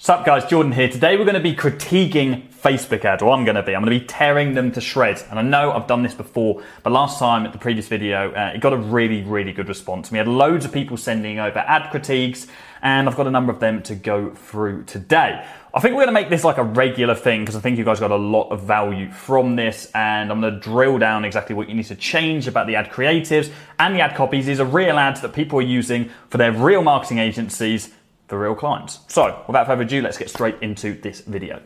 Sup guys, Jordan here. Today we're going to be critiquing Facebook ads, or I'm going to be. I'm going to be tearing them to shreds. And I know I've done this before, but last time at the previous video, uh, it got a really, really good response. We had loads of people sending over ad critiques, and I've got a number of them to go through today. I think we're going to make this like a regular thing because I think you guys got a lot of value from this, and I'm going to drill down exactly what you need to change about the ad creatives and the ad copies. These are real ads that people are using for their real marketing agencies for real clients. So, without further ado, let's get straight into this video.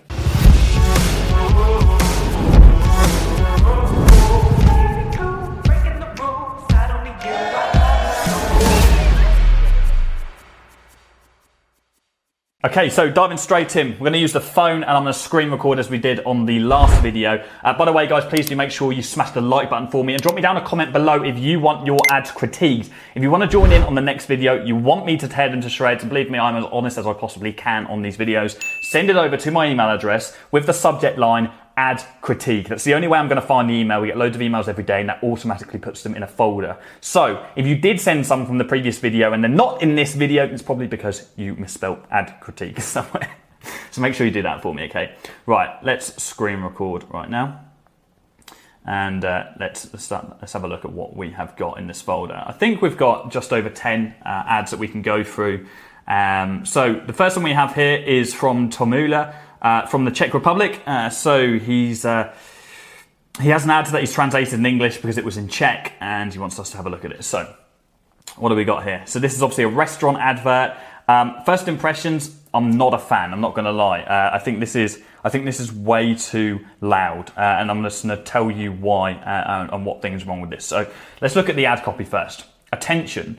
Okay, so diving straight in, we're going to use the phone and I'm going to screen record as we did on the last video. Uh, by the way, guys, please do make sure you smash the like button for me and drop me down a comment below if you want your ads critiqued. If you want to join in on the next video, you want me to tear them to shreds, and believe me, I'm as honest as I possibly can on these videos, send it over to my email address with the subject line ad critique. That's the only way I'm going to find the email. We get loads of emails every day and that automatically puts them in a folder. So if you did send some from the previous video and they're not in this video, it's probably because you misspelled add critique somewhere. so make sure you do that for me, okay? Right, let's screen record right now. And uh, let's start, let's have a look at what we have got in this folder. I think we've got just over 10 uh, ads that we can go through. Um, so the first one we have here is from Tomula uh, from the Czech Republic. Uh, so he's uh, he has an ad that he's translated in English because it was in Czech, and he wants us to have a look at it. So, what do we got here? So this is obviously a restaurant advert. Um, first impressions, I'm not a fan. I'm not going to lie. Uh, I think this is I think this is way too loud, uh, and I'm just going to tell you why uh, and what things wrong with this. So let's look at the ad copy first. Attention.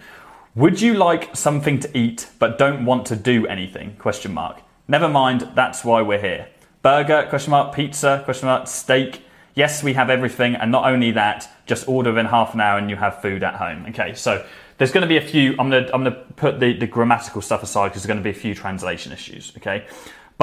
Would you like something to eat but don't want to do anything? Question mark. Never mind, that's why we're here. Burger, question mark, pizza, question mark, steak. Yes, we have everything, and not only that, just order within half an hour and you have food at home. Okay, so there's going to be a few. I'm going to I'm going to put the, the grammatical stuff aside because there's going to be a few translation issues. Okay,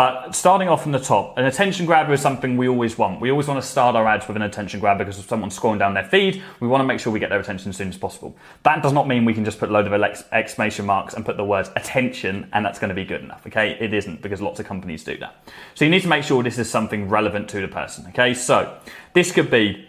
but starting off from the top, an attention grabber is something we always want. We always want to start our ads with an attention grabber because if someone's scrolling down their feed, we want to make sure we get their attention as soon as possible. That does not mean we can just put a load of exclamation marks and put the words attention and that's going to be good enough, okay? It isn't because lots of companies do that. So you need to make sure this is something relevant to the person, okay? So this could be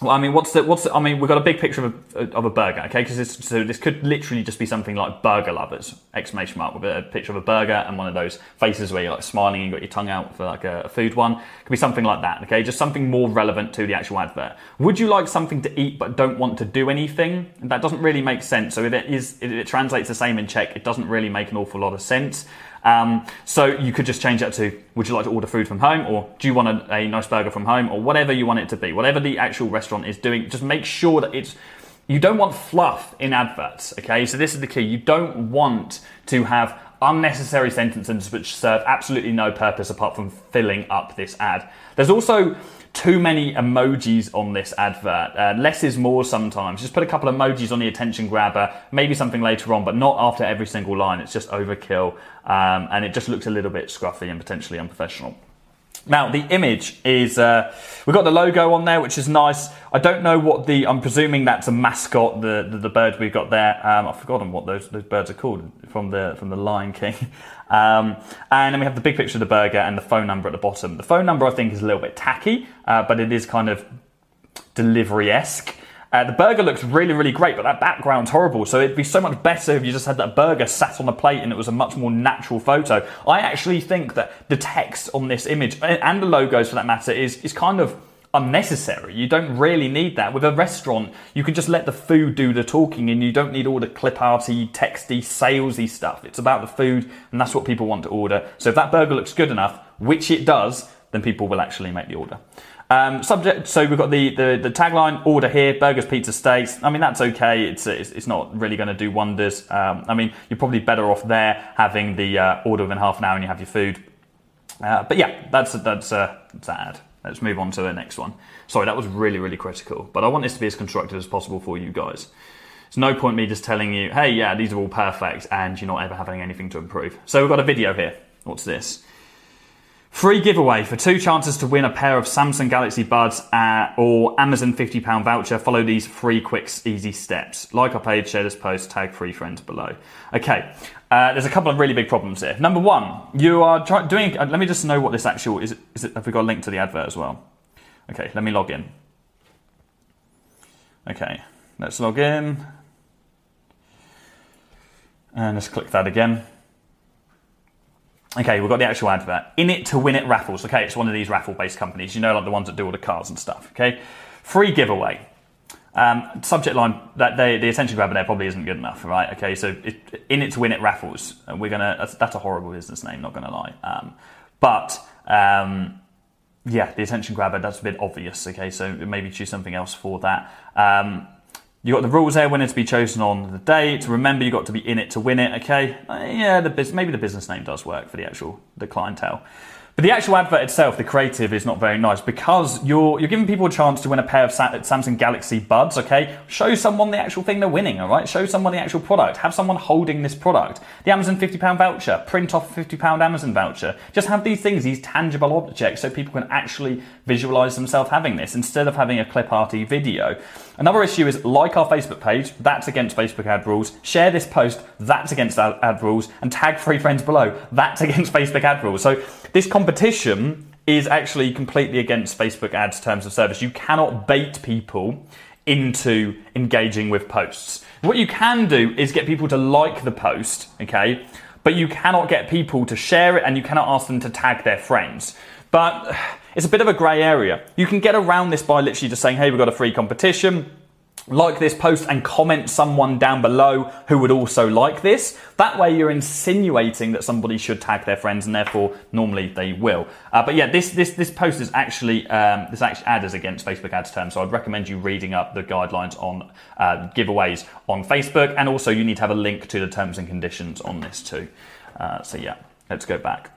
well, I mean, what's the, what's the, I mean, we've got a big picture of a, of a burger, okay? Because so this could literally just be something like burger lovers, exclamation mark, with a picture of a burger and one of those faces where you're like smiling and got your tongue out for like a, a food one. Could be something like that, okay? Just something more relevant to the actual advert. Would you like something to eat but don't want to do anything? That doesn't really make sense. So if it is, if it translates the same in Czech, it doesn't really make an awful lot of sense. Um, so you could just change that to would you like to order food from home or do you want a, a, nice burger from home or whatever you want it to be? Whatever the actual restaurant is doing just make sure that it's you don't want fluff in adverts okay? So this is the key. You don't want to have unnecessary sentences which serve absolutely no purpose apart from filling up this ad. There's also too many emojis on this advert. Uh, less is more sometimes. Just put a couple of emojis on the attention grabber, maybe something later on, but not after every single line. It's just overkill um, and it just looks a little bit scruffy and potentially unprofessional. Now the image is uh, we've got the logo on there, which is nice. I don't know what the I'm presuming that's a mascot, the the, the bird we've got there. Um, I've forgotten what those those birds are called from the from the Lion King. Um, and then we have the big picture of the burger and the phone number at the bottom. The phone number I think is a little bit tacky, uh, but it is kind of delivery esque. Uh, the burger looks really, really great, but that background's horrible. So it'd be so much better if you just had that burger sat on a plate and it was a much more natural photo. I actually think that the text on this image and the logos for that matter is, is kind of unnecessary. You don't really need that. With a restaurant, you can just let the food do the talking and you don't need all the clip arty, texty, salesy stuff. It's about the food and that's what people want to order. So if that burger looks good enough, which it does, then people will actually make the order. Um, subject. So we've got the, the, the tagline: "Order here, burgers, pizza, steaks." I mean, that's okay. It's it's, it's not really going to do wonders. Um, I mean, you're probably better off there having the uh, order within half an hour and you have your food. Uh, but yeah, that's that's uh. Let's move on to the next one. Sorry, that was really really critical, but I want this to be as constructive as possible for you guys. It's no point me just telling you, hey, yeah, these are all perfect, and you're not ever having anything to improve. So we've got a video here. What's this? Free giveaway for two chances to win a pair of Samsung Galaxy Buds uh, or Amazon £50 voucher. Follow these three quick, easy steps. Like our page, share this post, tag three friends below. Okay, uh, there's a couple of really big problems here. Number one, you are try- doing. Uh, let me just know what this actual is. Is it? Have we got a link to the advert as well? Okay, let me log in. Okay, let's log in. And let's click that again. Okay, we've got the actual ad for that. In it to win it raffles. Okay, it's one of these raffle based companies, you know, like the ones that do all the cars and stuff. Okay, free giveaway. Um, subject line that they, the attention grabber there probably isn't good enough, right? Okay, so it, in it to win it raffles. We're gonna that's, that's a horrible business name, not gonna lie. Um, but um, yeah, the attention grabber that's a bit obvious. Okay, so maybe choose something else for that. You got the rules there, winner to be chosen on the day. To remember, you got to be in it to win it. Okay, uh, yeah, the biz- maybe the business name does work for the actual the clientele. But the actual advert itself, the creative, is not very nice because you're you're giving people a chance to win a pair of Samsung Galaxy Buds. Okay, show someone the actual thing they're winning. All right, show someone the actual product. Have someone holding this product. The Amazon fifty pound voucher. Print off a fifty pound Amazon voucher. Just have these things, these tangible objects, so people can actually visualize themselves having this instead of having a clip arty video. Another issue is like our Facebook page. That's against Facebook ad rules. Share this post. That's against ad rules. And tag three friends below. That's against Facebook ad rules. So this competition is actually completely against Facebook ads terms of service. You cannot bait people into engaging with posts. What you can do is get people to like the post, okay? But you cannot get people to share it and you cannot ask them to tag their friends. But it's a bit of a grey area. You can get around this by literally just saying, hey, we've got a free competition like this post and comment someone down below who would also like this. That way you're insinuating that somebody should tag their friends and therefore normally they will. Uh, but yeah, this, this, this post is actually, um, this actually ad is against Facebook ads terms. So I'd recommend you reading up the guidelines on uh, giveaways on Facebook. And also you need to have a link to the terms and conditions on this too. Uh, so yeah, let's go back.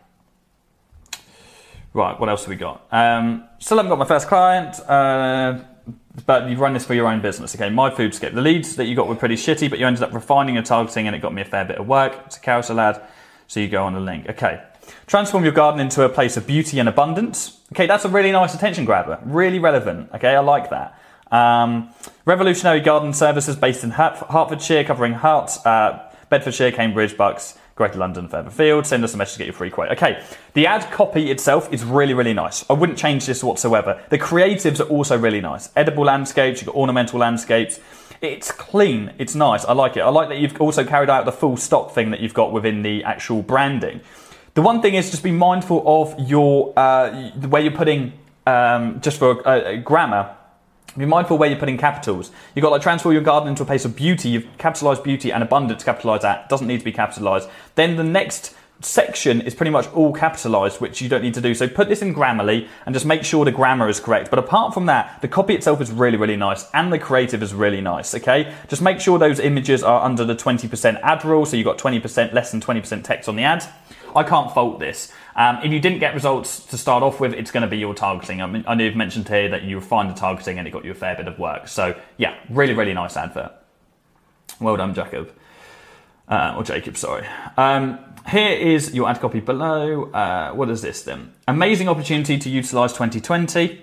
Right, what else have we got? Um, still haven't got my first client. But you run this for your own business. Okay, my food skip. The leads that you got were pretty shitty, but you ended up refining your targeting and it got me a fair bit of work. It's a carousel ad, so you go on the link. Okay, transform your garden into a place of beauty and abundance. Okay, that's a really nice attention grabber, really relevant. Okay, I like that. Um, revolutionary garden services based in Hertfordshire, covering Herts, uh, Bedfordshire, Cambridge, Bucks, Greater London further field, send us a message to get your free quote. Okay, the ad copy itself is really, really nice. I wouldn't change this whatsoever. The creatives are also really nice. Edible landscapes, you've got ornamental landscapes. It's clean, it's nice, I like it. I like that you've also carried out the full stock thing that you've got within the actual branding. The one thing is just be mindful of your, uh, where you're putting, um, just for uh, grammar, be mindful where you're putting capitals. You've got like transform your garden into a place of beauty. You've capitalized beauty and abundance capitalized that. Doesn't need to be capitalized. Then the next section is pretty much all capitalized, which you don't need to do. So put this in Grammarly and just make sure the grammar is correct. But apart from that, the copy itself is really, really nice and the creative is really nice. Okay. Just make sure those images are under the 20% ad rule. So you've got 20% less than 20% text on the ad. I can't fault this. Um, if you didn't get results to start off with, it's going to be your targeting. I, mean, I know you've mentioned here that you refined the targeting and it got you a fair bit of work. So yeah, really, really nice advert. Well done, Jacob. Uh, or Jacob, sorry. Um, here is your ad copy below. Uh, what is this then? Amazing opportunity to utilize 2020.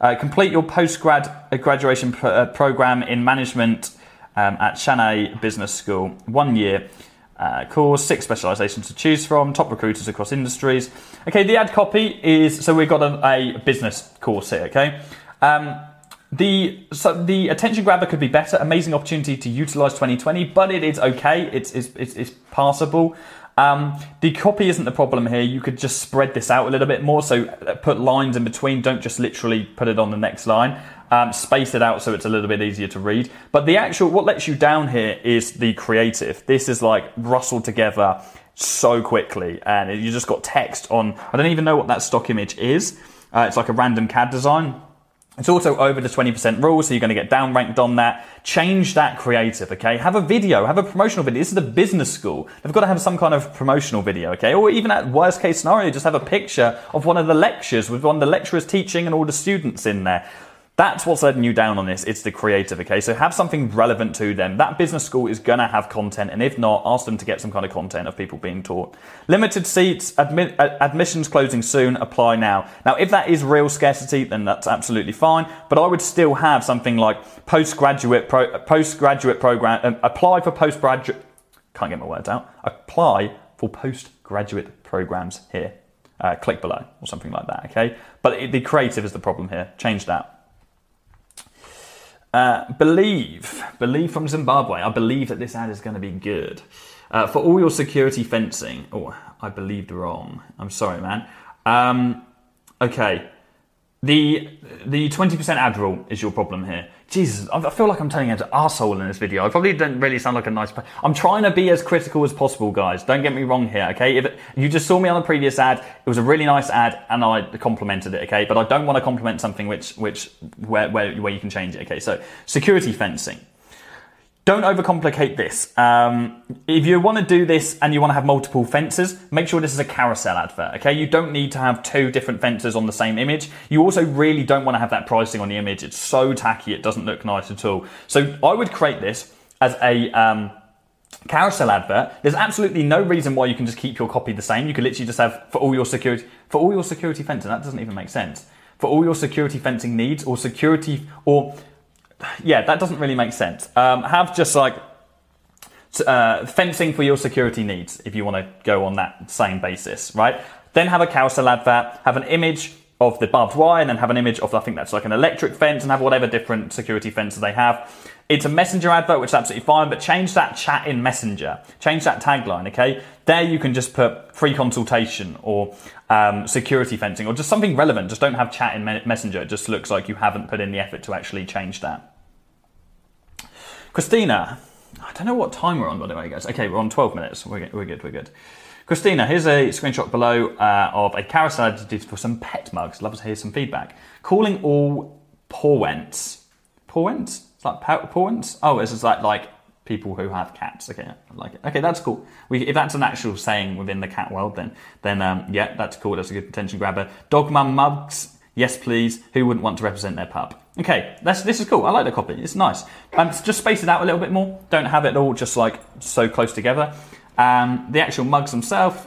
Uh, complete your post grad uh, graduation pro- uh, program in management um, at Shanghai Business School. One year uh, course, six specializations to choose from, top recruiters across industries. Okay, the ad copy is so we've got a, a business course here. Okay, um, the so the attention grabber could be better. Amazing opportunity to utilize 2020, but it is okay. It's it's it's, it's passable. Um, the copy isn't the problem here. You could just spread this out a little bit more. So uh, put lines in between. Don't just literally put it on the next line. Um, space it out so it's a little bit easier to read. But the actual, what lets you down here is the creative. This is like rustled together so quickly, and you just got text on. I don't even know what that stock image is. Uh, it's like a random CAD design. It's also over the 20% rule, so you're going to get downranked on that. Change that creative, okay? Have a video, have a promotional video. This is a business school. They've got to have some kind of promotional video, okay? Or even at worst case scenario, just have a picture of one of the lectures with one of the lecturers teaching and all the students in there. That's what's letting you down on this. It's the creative, okay? So have something relevant to them. That business school is gonna have content, and if not, ask them to get some kind of content of people being taught. Limited seats, admi- admissions closing soon, apply now. Now, if that is real scarcity, then that's absolutely fine, but I would still have something like postgraduate, pro- postgraduate program, uh, apply for postgraduate, can't get my words out, apply for postgraduate programs here. Uh, click below or something like that, okay? But it, the creative is the problem here. Change that. Uh, believe, believe from Zimbabwe. I believe that this ad is going to be good. Uh, for all your security fencing. Oh, I believed wrong. I'm sorry, man. Um, okay. The the 20% ad rule is your problem here. Jesus, I feel like I'm turning into arsehole in this video. I probably don't really sound like a nice person. I'm trying to be as critical as possible, guys. Don't get me wrong here, okay? If you just saw me on the previous ad, it was a really nice ad and I complimented it, okay? But I don't want to compliment something which, which, where, where, where you can change it, okay? So, security fencing. Don't overcomplicate this. Um, if you want to do this and you want to have multiple fences, make sure this is a carousel advert, okay? You don't need to have two different fences on the same image. You also really don't want to have that pricing on the image. It's so tacky, it doesn't look nice at all. So I would create this as a um, carousel advert. There's absolutely no reason why you can just keep your copy the same. You could literally just have for all your security, for all your security fencing. That doesn't even make sense. For all your security fencing needs or security or yeah, that doesn't really make sense. Um, have just like uh, fencing for your security needs if you want to go on that same basis, right? Then have a carousel advert, have an image of the barbed wire, and then have an image of I think that's like an electric fence, and have whatever different security fences they have. It's a messenger advert, which is absolutely fine, but change that chat in messenger. Change that tagline, okay? There you can just put free consultation or um, security fencing or just something relevant. Just don't have chat in messenger. It just looks like you haven't put in the effort to actually change that. Christina, I don't know what time we're on, by the way, guys. Okay, we're on 12 minutes. We're good, we're good, we're good. Christina, here's a screenshot below uh, of a carousel I did for some pet mugs. Love to hear some feedback. Calling all pawrents. Pawrents? It's like pawrents? Oh, it's just like, like people who have cats. Okay, I like it. Okay, that's cool. We, if that's an actual saying within the cat world, then then um, yeah, that's cool. That's a good attention grabber. Dog mum mugs. Yes, please. Who wouldn't want to represent their pup? Okay, that's, this is cool. I like the copy. It's nice. Um, just space it out a little bit more. Don't have it all just like so close together. Um, the actual mugs themselves,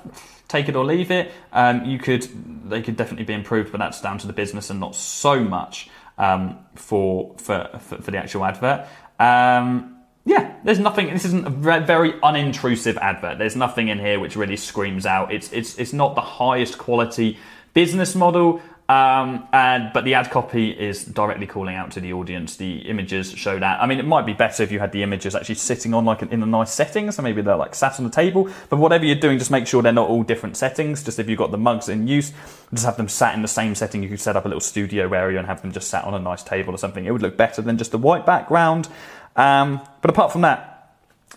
take it or leave it. Um, you could, they could definitely be improved, but that's down to the business and not so much um, for, for, for, for the actual advert. Um, yeah, there's nothing. This isn't a very unintrusive advert. There's nothing in here which really screams out. It's it's it's not the highest quality business model. Um, and but the ad copy is directly calling out to the audience. The images show that. I mean, it might be better if you had the images actually sitting on like in a nice setting. So maybe they're like sat on the table. But whatever you're doing, just make sure they're not all different settings. Just if you've got the mugs in use, just have them sat in the same setting. You could set up a little studio area and have them just sat on a nice table or something. It would look better than just a white background. Um, but apart from that,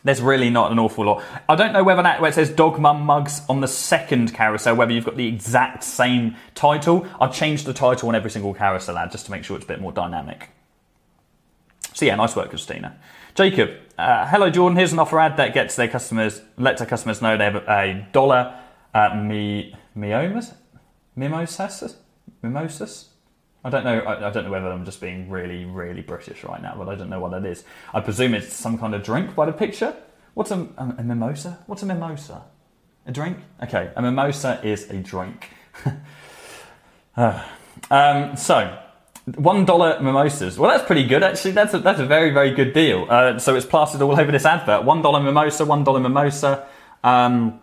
there's really not an awful lot. I don't know whether that where it says dog mum mugs on the second carousel, whether you've got the exact same title. I've changed the title on every single carousel ad just to make sure it's a bit more dynamic. So yeah, nice work, Christina. Jacob, uh, hello Jordan. Here's an offer ad that gets their customers, lets their customers know they have a dollar uh, mi, mimosas, mimosas, mimosas I don't know. I, I, don't know whether I'm just being really, really British right now, but I don't know what that is. I presume it's some kind of drink by the picture. What's a, a, a mimosa? What's a mimosa? A drink? Okay, a mimosa is a drink. um, so, one dollar mimosas. Well, that's pretty good actually. That's a, that's a very, very good deal. Uh, so it's plastered all over this advert. One dollar mimosa, one dollar mimosa. Um,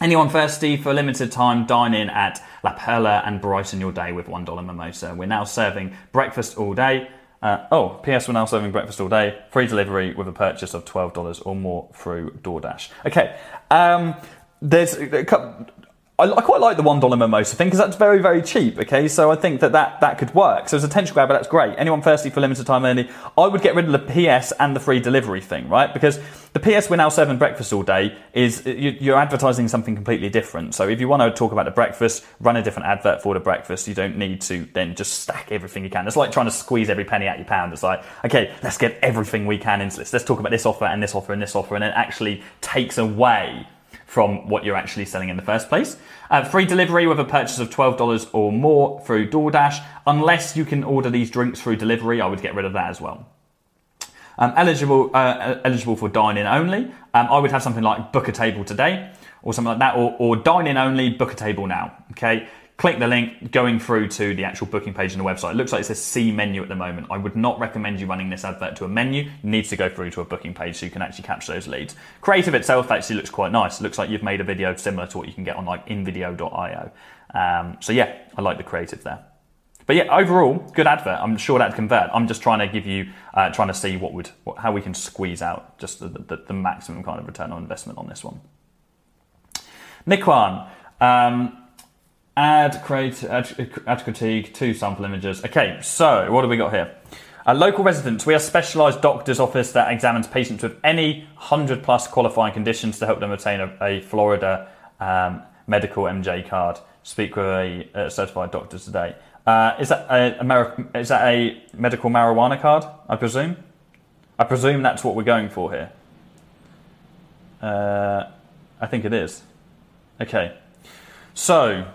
Anyone thirsty for a limited time, dine in at La Perla and brighten your day with $1 mimosa. We're now serving breakfast all day. Uh, oh, P.S. We're now serving breakfast all day. Free delivery with a purchase of $12 or more through DoorDash. Okay, um, there's a couple, I, I, quite like the one dollar mimosa thing because that's very very cheap. Okay, so I think that that, that could work. So as a attention grabber, that's great. Anyone thirsty for limited time only? I would get rid of the PS and the free delivery thing, right? Because the PS we're now serving breakfast all day is you're advertising something completely different. So if you want to talk about the breakfast, run a different advert for the breakfast. You don't need to then just stack everything you can. It's like trying to squeeze every penny out your pound. It's like okay, let's get everything we can into this. Let's talk about this offer and this offer and this offer, and it actually takes away from what you're actually selling in the first place. Uh, free delivery with a purchase of $12 or more through DoorDash. Unless you can order these drinks through delivery, I would get rid of that as well. Um, eligible uh, eligible for dine in only. Um, I would have something like book a table today or something like that, or, or dine in only, book a table now. Okay, click the link going through to the actual booking page on the website. It looks like it says C menu at the moment. I would not recommend you running this advert to a menu. Needs to go through to a booking page so you can actually capture those leads. Creative itself actually looks quite nice. It looks like you've made a video similar to what you can get on like invideo.io. Um, so yeah, I like the creative there. But yeah, overall, good advert. I'm sure that'd convert. I'm just trying to give you, uh, trying to see what would, what, how we can squeeze out just the, the, the, maximum kind of return on investment on this one. Nikwan, um, add, create, add, add critique, two sample images. Okay, so what do we got here? A local residents, we are a specialised doctor's office that examines patients with any 100 plus qualifying conditions to help them obtain a, a Florida um, medical MJ card. Speak with a, certified doctor today. Uh, is that a is that a medical marijuana card? I presume. I presume that's what we're going for here. Uh, I think it is. Okay. So,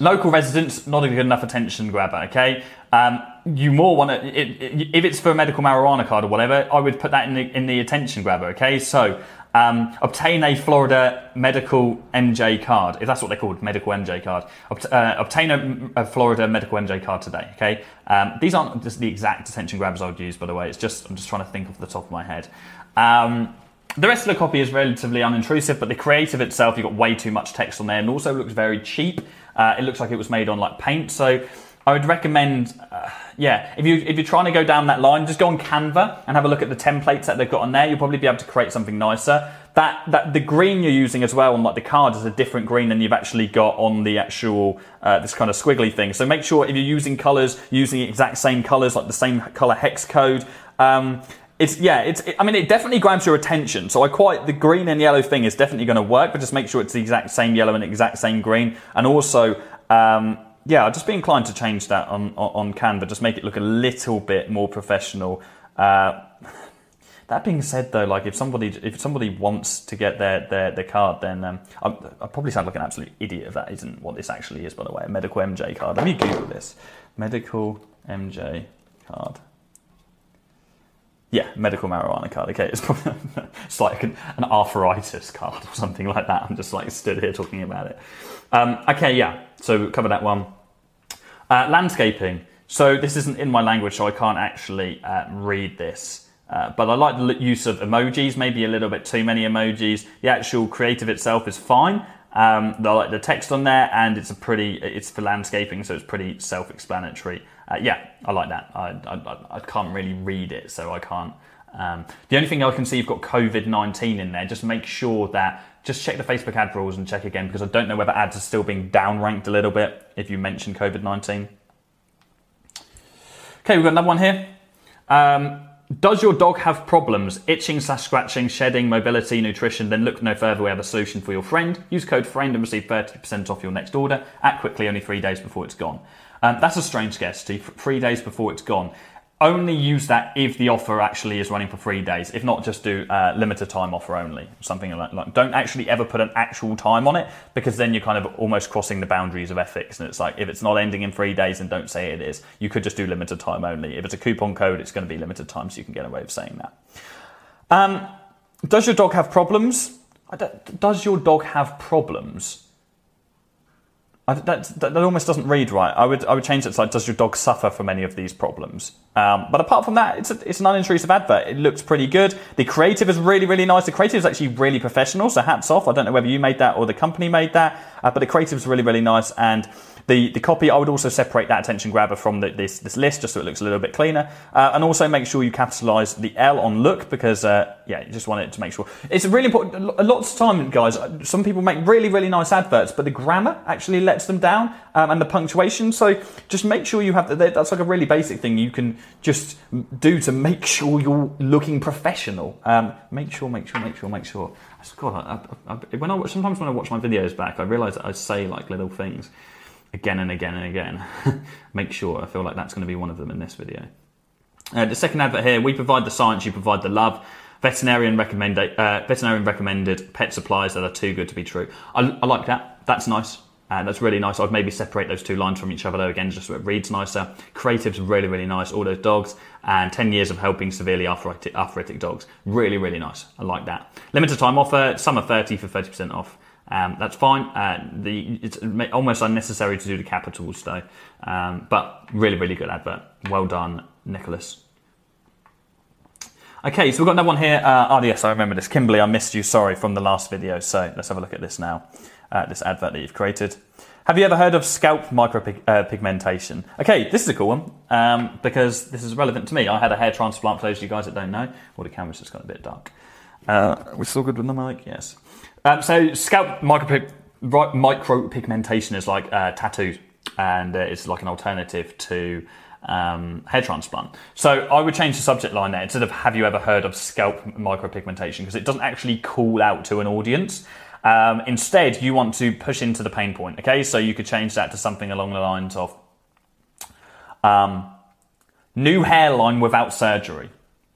local residents, not a good enough attention grabber. Okay. Um, you more want to, it, if it's for a medical marijuana card or whatever, I would put that in the in the attention grabber. Okay. So, um, obtain a Florida medical MJ card, if that's what they're called, medical MJ card. Obt- uh, obtain a, a, Florida medical MJ card today. Okay, um, these aren't just the exact attention grabbers I would use, by the way. It's just I'm just trying to think off the top of my head. Um, the rest of the copy is relatively unintrusive, but the creative itself, you've got way too much text on there, and also looks very cheap. Uh, it looks like it was made on like paint, so I would recommend, uh, yeah, if you if you're trying to go down that line, just go on Canva and have a look at the templates that they've got on there. You'll probably be able to create something nicer. That that the green you're using as well on like the card is a different green than you've actually got on the actual uh, this kind of squiggly thing. So make sure if you're using colors, using the exact same colors, like the same color hex code. Um, it's yeah, it's. It, I mean, it definitely grabs your attention. So I quite the green and yellow thing is definitely going to work, but just make sure it's the exact same yellow and exact same green, and also. Um, yeah, I'd just be inclined to change that on, on, on Canva, just make it look a little bit more professional. Uh, that being said, though, like if somebody if somebody wants to get their their, their card, then um, I, I probably sound like an absolute idiot if that isn't what this actually is. By the way, a medical MJ card. Let me Google this. Medical MJ card. Yeah, medical marijuana card. Okay, it's probably it's like an, an arthritis card or something like that. I'm just like stood here talking about it. Um, okay, yeah. So cover that one. Uh, landscaping. So this isn't in my language, so I can't actually uh, read this. Uh, but I like the use of emojis, maybe a little bit too many emojis. The actual creative itself is fine. Um, I like the text on there, and it's a pretty. It's for landscaping, so it's pretty self-explanatory. Uh, yeah, I like that. I, I, I, can't really read it, so I can't. Um, the only thing I can see, you've got COVID 19 in there. Just make sure that just check the Facebook ad rules and check again because I don't know whether ads are still being downranked a little bit if you mention COVID 19. Okay, we've got another one here. Um, does your dog have problems? Itching slash scratching, shedding, mobility, nutrition? Then look no further. We have a solution for your friend. Use code FRIEND and receive 30% off your next order. Act quickly, only three days before it's gone. Um, that's a strange scarcity. Three days before it's gone only use that if the offer actually is running for three days. If not, just do uh, limited time offer only, something like that. Don't actually ever put an actual time on it because then you're kind of almost crossing the boundaries of ethics. And it's like if it's not ending in three days, then don't say it is. You could just do limited time only. If it's a coupon code, it's going to be limited time, so you can get away with saying that. Um, does your dog have problems? Does your dog have problems? I, that, that, almost doesn't read right. I would I would change it to like, does your dog suffer from any of these problems? Um, but apart from that, it's a, it's an unintrusive advert. It looks pretty good. The creative is really really nice. The creative is actually really professional. So hats off. I don't know whether you made that or the company made that, uh, but the creative is really really nice and the, the copy, I would also separate that attention grabber from the, this, this list just so it looks a little bit cleaner. Uh, and also make sure you capitalize the L on look because, uh, yeah, you just want it to make sure. It's really important. A lot of time, guys, some people make really, really nice adverts, but the grammar actually lets them down um, and the punctuation. So just make sure you have that. That's like a really basic thing you can just do to make sure you're looking professional. Um, make sure, make sure, make sure, make sure. God, I, I, I, when I sometimes when I watch my videos back, I realize that I say like little things again and again and again. Make sure, I feel like that's going to be one of them in this video. Uh, the second advert here, we provide the science, you provide the love. Veterinarian recommended, uh, veterinarian recommended pet supplies that are too good to be true. I, I like that. That's nice. Uh, that's really nice. I'd maybe separate those two lines from each other though, again, just so it reads nicer. Creative's really, really nice. All those dogs and 10 years of helping severely arthritic, arthritic dogs. Really, really nice. I like that. Limited time offer, summer 30 for 30% off. Um, that's fine. Uh, the, it's almost unnecessary to do the capitals though, um, but really, really good advert. Well done, Nicholas. Okay, so we've got another one here. Uh, oh, yes, I remember this. Kimberly, I missed you. Sorry from the last video. So let's have a look at this now. Uh, this advert that you've created. Have you ever heard of scalp micropigmentation? Uh, okay, this is a cool one um, because this is relevant to me. I had a hair transplant for those of you guys that don't know. Well, the camera's just got a bit dark. Uh, we're still good with the mic? Yes. Um, so, scalp micropig- micropigmentation is like uh, tattoos, and uh, it's like an alternative to um, hair transplant. So I would change the subject line there instead of "Have you ever heard of scalp micropigmentation?" because it doesn't actually call out to an audience. Um, instead, you want to push into the pain point. Okay, so you could change that to something along the lines of um, "New hairline without surgery."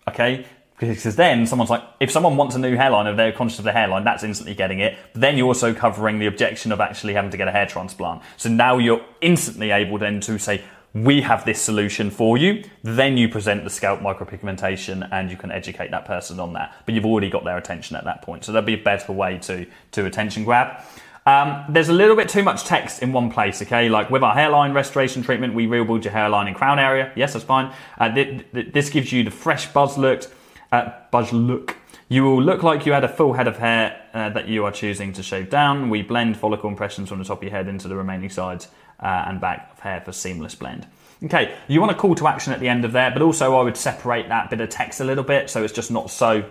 Okay, because then someone's like, if someone wants a new hairline, if they're conscious of the hairline, that's instantly getting it. But then you're also covering the objection of actually having to get a hair transplant. So now you're instantly able then to say, we have this solution for you. Then you present the scalp micropigmentation and you can educate that person on that. But you've already got their attention at that point. So that'd be a better way to, to attention grab. Um, there's a little bit too much text in one place, okay? Like with our hairline restoration treatment, we rebuild your hairline and crown area. Yes, that's fine. Uh, th- th- this gives you the fresh buzz look, buzz look. You will look like you had a full head of hair uh, that you are choosing to shave down. We blend follicle impressions from the top of your head into the remaining sides uh, and back of hair for seamless blend. Okay, you want a call to action at the end of there, but also I would separate that bit of text a little bit so it's just not so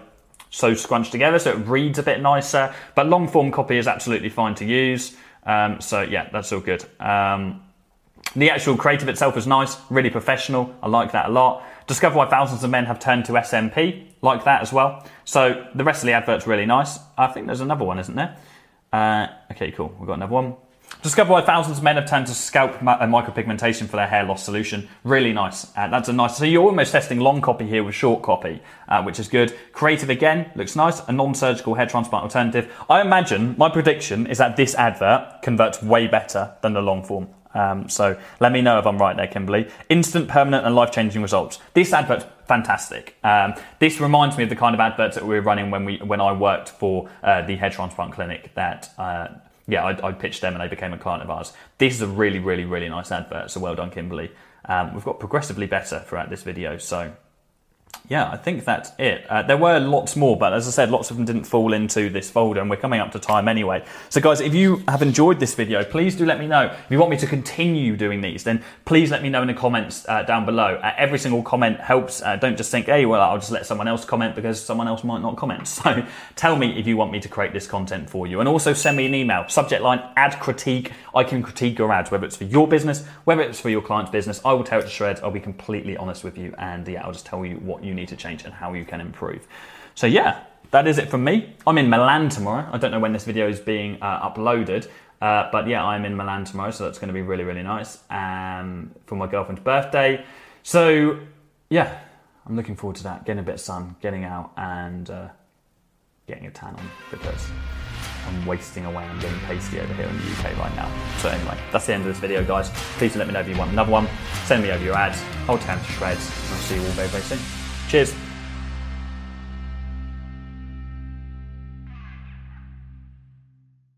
so scrunched together, so it reads a bit nicer. But long form copy is absolutely fine to use. Um, so yeah, that's all good. Um, the actual creative itself is nice, really professional. I like that a lot. Discover why thousands of men have turned to SMP, like that as well. So the rest of the advert's really nice. I think there's another one, isn't there? Uh, okay, cool. We've got another one. Discover why thousands of men have turned to scalp and uh, micropigmentation for their hair loss solution. Really nice. Uh, that's a nice. So you're almost testing long copy here with short copy, uh, which is good. Creative again looks nice. A non-surgical hair transplant alternative. I imagine my prediction is that this advert converts way better than the long form. Um, so let me know if I'm right there, Kimberly. Instant, permanent, and life-changing results. This advert fantastic. Um, this reminds me of the kind of adverts that we were running when we when I worked for uh, the hair transplant clinic that uh, yeah, I, I, pitched them and they became a client of ours. This is a really, really, really nice advert. So well done, Kimberly. Um, we've got progressively better throughout this video. So yeah, I think that's it. Uh, there were lots more, but as I said, lots of them didn't fall into this folder, and we're coming up to time anyway. So, guys, if you have enjoyed this video, please do let me know. If you want me to continue doing these, then please let me know in the comments uh, down below. Uh, every single comment helps. Uh, don't just think, hey, well, I'll just let someone else comment because someone else might not comment. So, tell me if you want me to create this content for you, and also send me an email. Subject line: ad critique. I can critique your ads, whether it's for your business, whether it's for your client's business. I will tear it to shreds. I'll be completely honest with you, and yeah, I'll just tell you what you need to change and how you can improve. So yeah, that is it from me. I'm in Milan tomorrow. I don't know when this video is being uh, uploaded, uh, but yeah, I'm in Milan tomorrow, so that's going to be really, really nice um, for my girlfriend's birthday. So yeah, I'm looking forward to that. Getting a bit of sun, getting out, and uh, getting a tan on because I'm wasting away. I'm getting pasty over here in the UK right now. So anyway, that's the end of this video, guys. Please let me know if you want another one. Send me over your ads. I'll turn to shreds. I'll see you all very, very soon. Cheers.